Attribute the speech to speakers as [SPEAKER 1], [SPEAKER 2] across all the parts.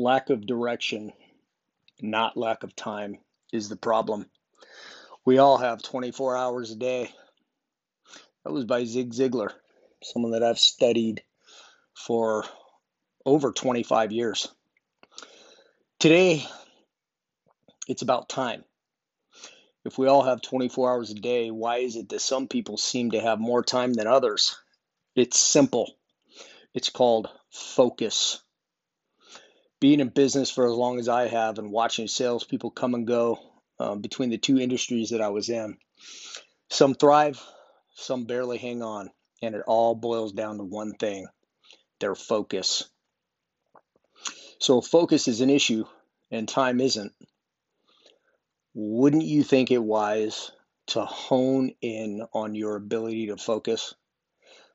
[SPEAKER 1] lack of direction, not lack of time, is the problem. We all have 24 hours a day. That was by Zig Ziglar, someone that I've studied for over 25 years. Today, it's about time. If we all have 24 hours a day, why is it that some people seem to have more time than others? It's simple. It's called focus. Being in business for as long as I have and watching salespeople come and go um, between the two industries that I was in, some thrive, some barely hang on, and it all boils down to one thing their focus. So, focus is an issue and time isn't. Wouldn't you think it wise to hone in on your ability to focus?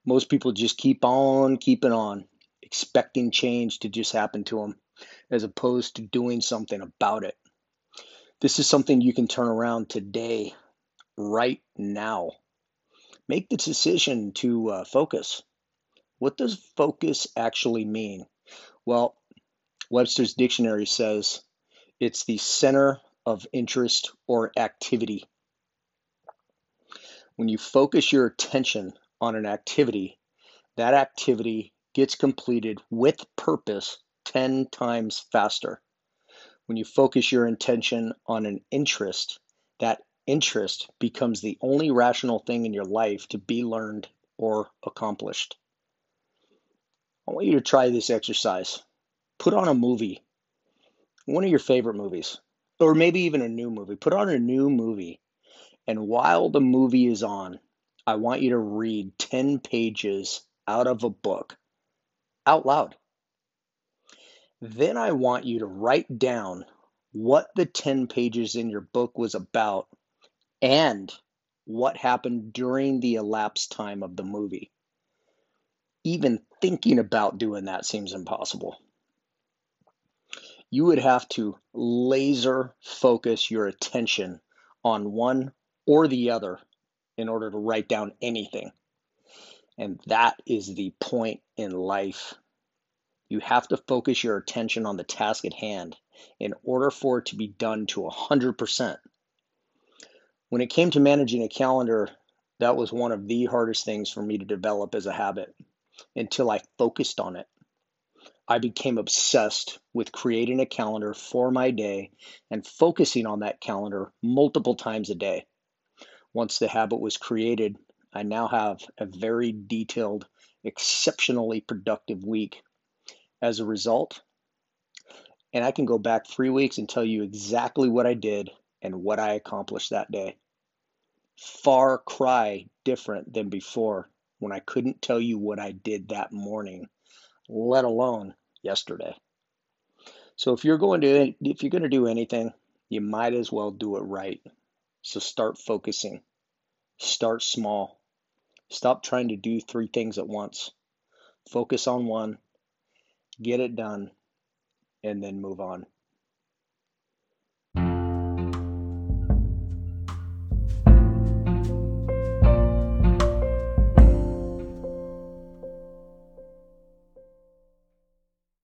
[SPEAKER 1] Most people just keep on keeping on, expecting change to just happen to them, as opposed to doing something about it. This is something you can turn around today, right now. Make the decision to uh, focus. What does focus actually mean? Well, Webster's dictionary says it's the center of interest or activity. When you focus your attention on an activity, that activity gets completed with purpose 10 times faster. When you focus your intention on an interest, that interest becomes the only rational thing in your life to be learned or accomplished. I want you to try this exercise. Put on a movie, one of your favorite movies, or maybe even a new movie. Put on a new movie, and while the movie is on, I want you to read 10 pages out of a book out loud. Then I want you to write down what the 10 pages in your book was about and what happened during the elapsed time of the movie. Even thinking about doing that seems impossible. You would have to laser focus your attention on one or the other in order to write down anything. And that is the point in life. You have to focus your attention on the task at hand in order for it to be done to 100%. When it came to managing a calendar, that was one of the hardest things for me to develop as a habit until I focused on it. I became obsessed with creating a calendar for my day and focusing on that calendar multiple times a day. Once the habit was created, I now have a very detailed, exceptionally productive week. As a result, and I can go back three weeks and tell you exactly what I did and what I accomplished that day. Far cry different than before when I couldn't tell you what I did that morning, let alone yesterday. So if you're going to if you're going to do anything, you might as well do it right. So start focusing. Start small. Stop trying to do three things at once. Focus on one, get it done, and then move on.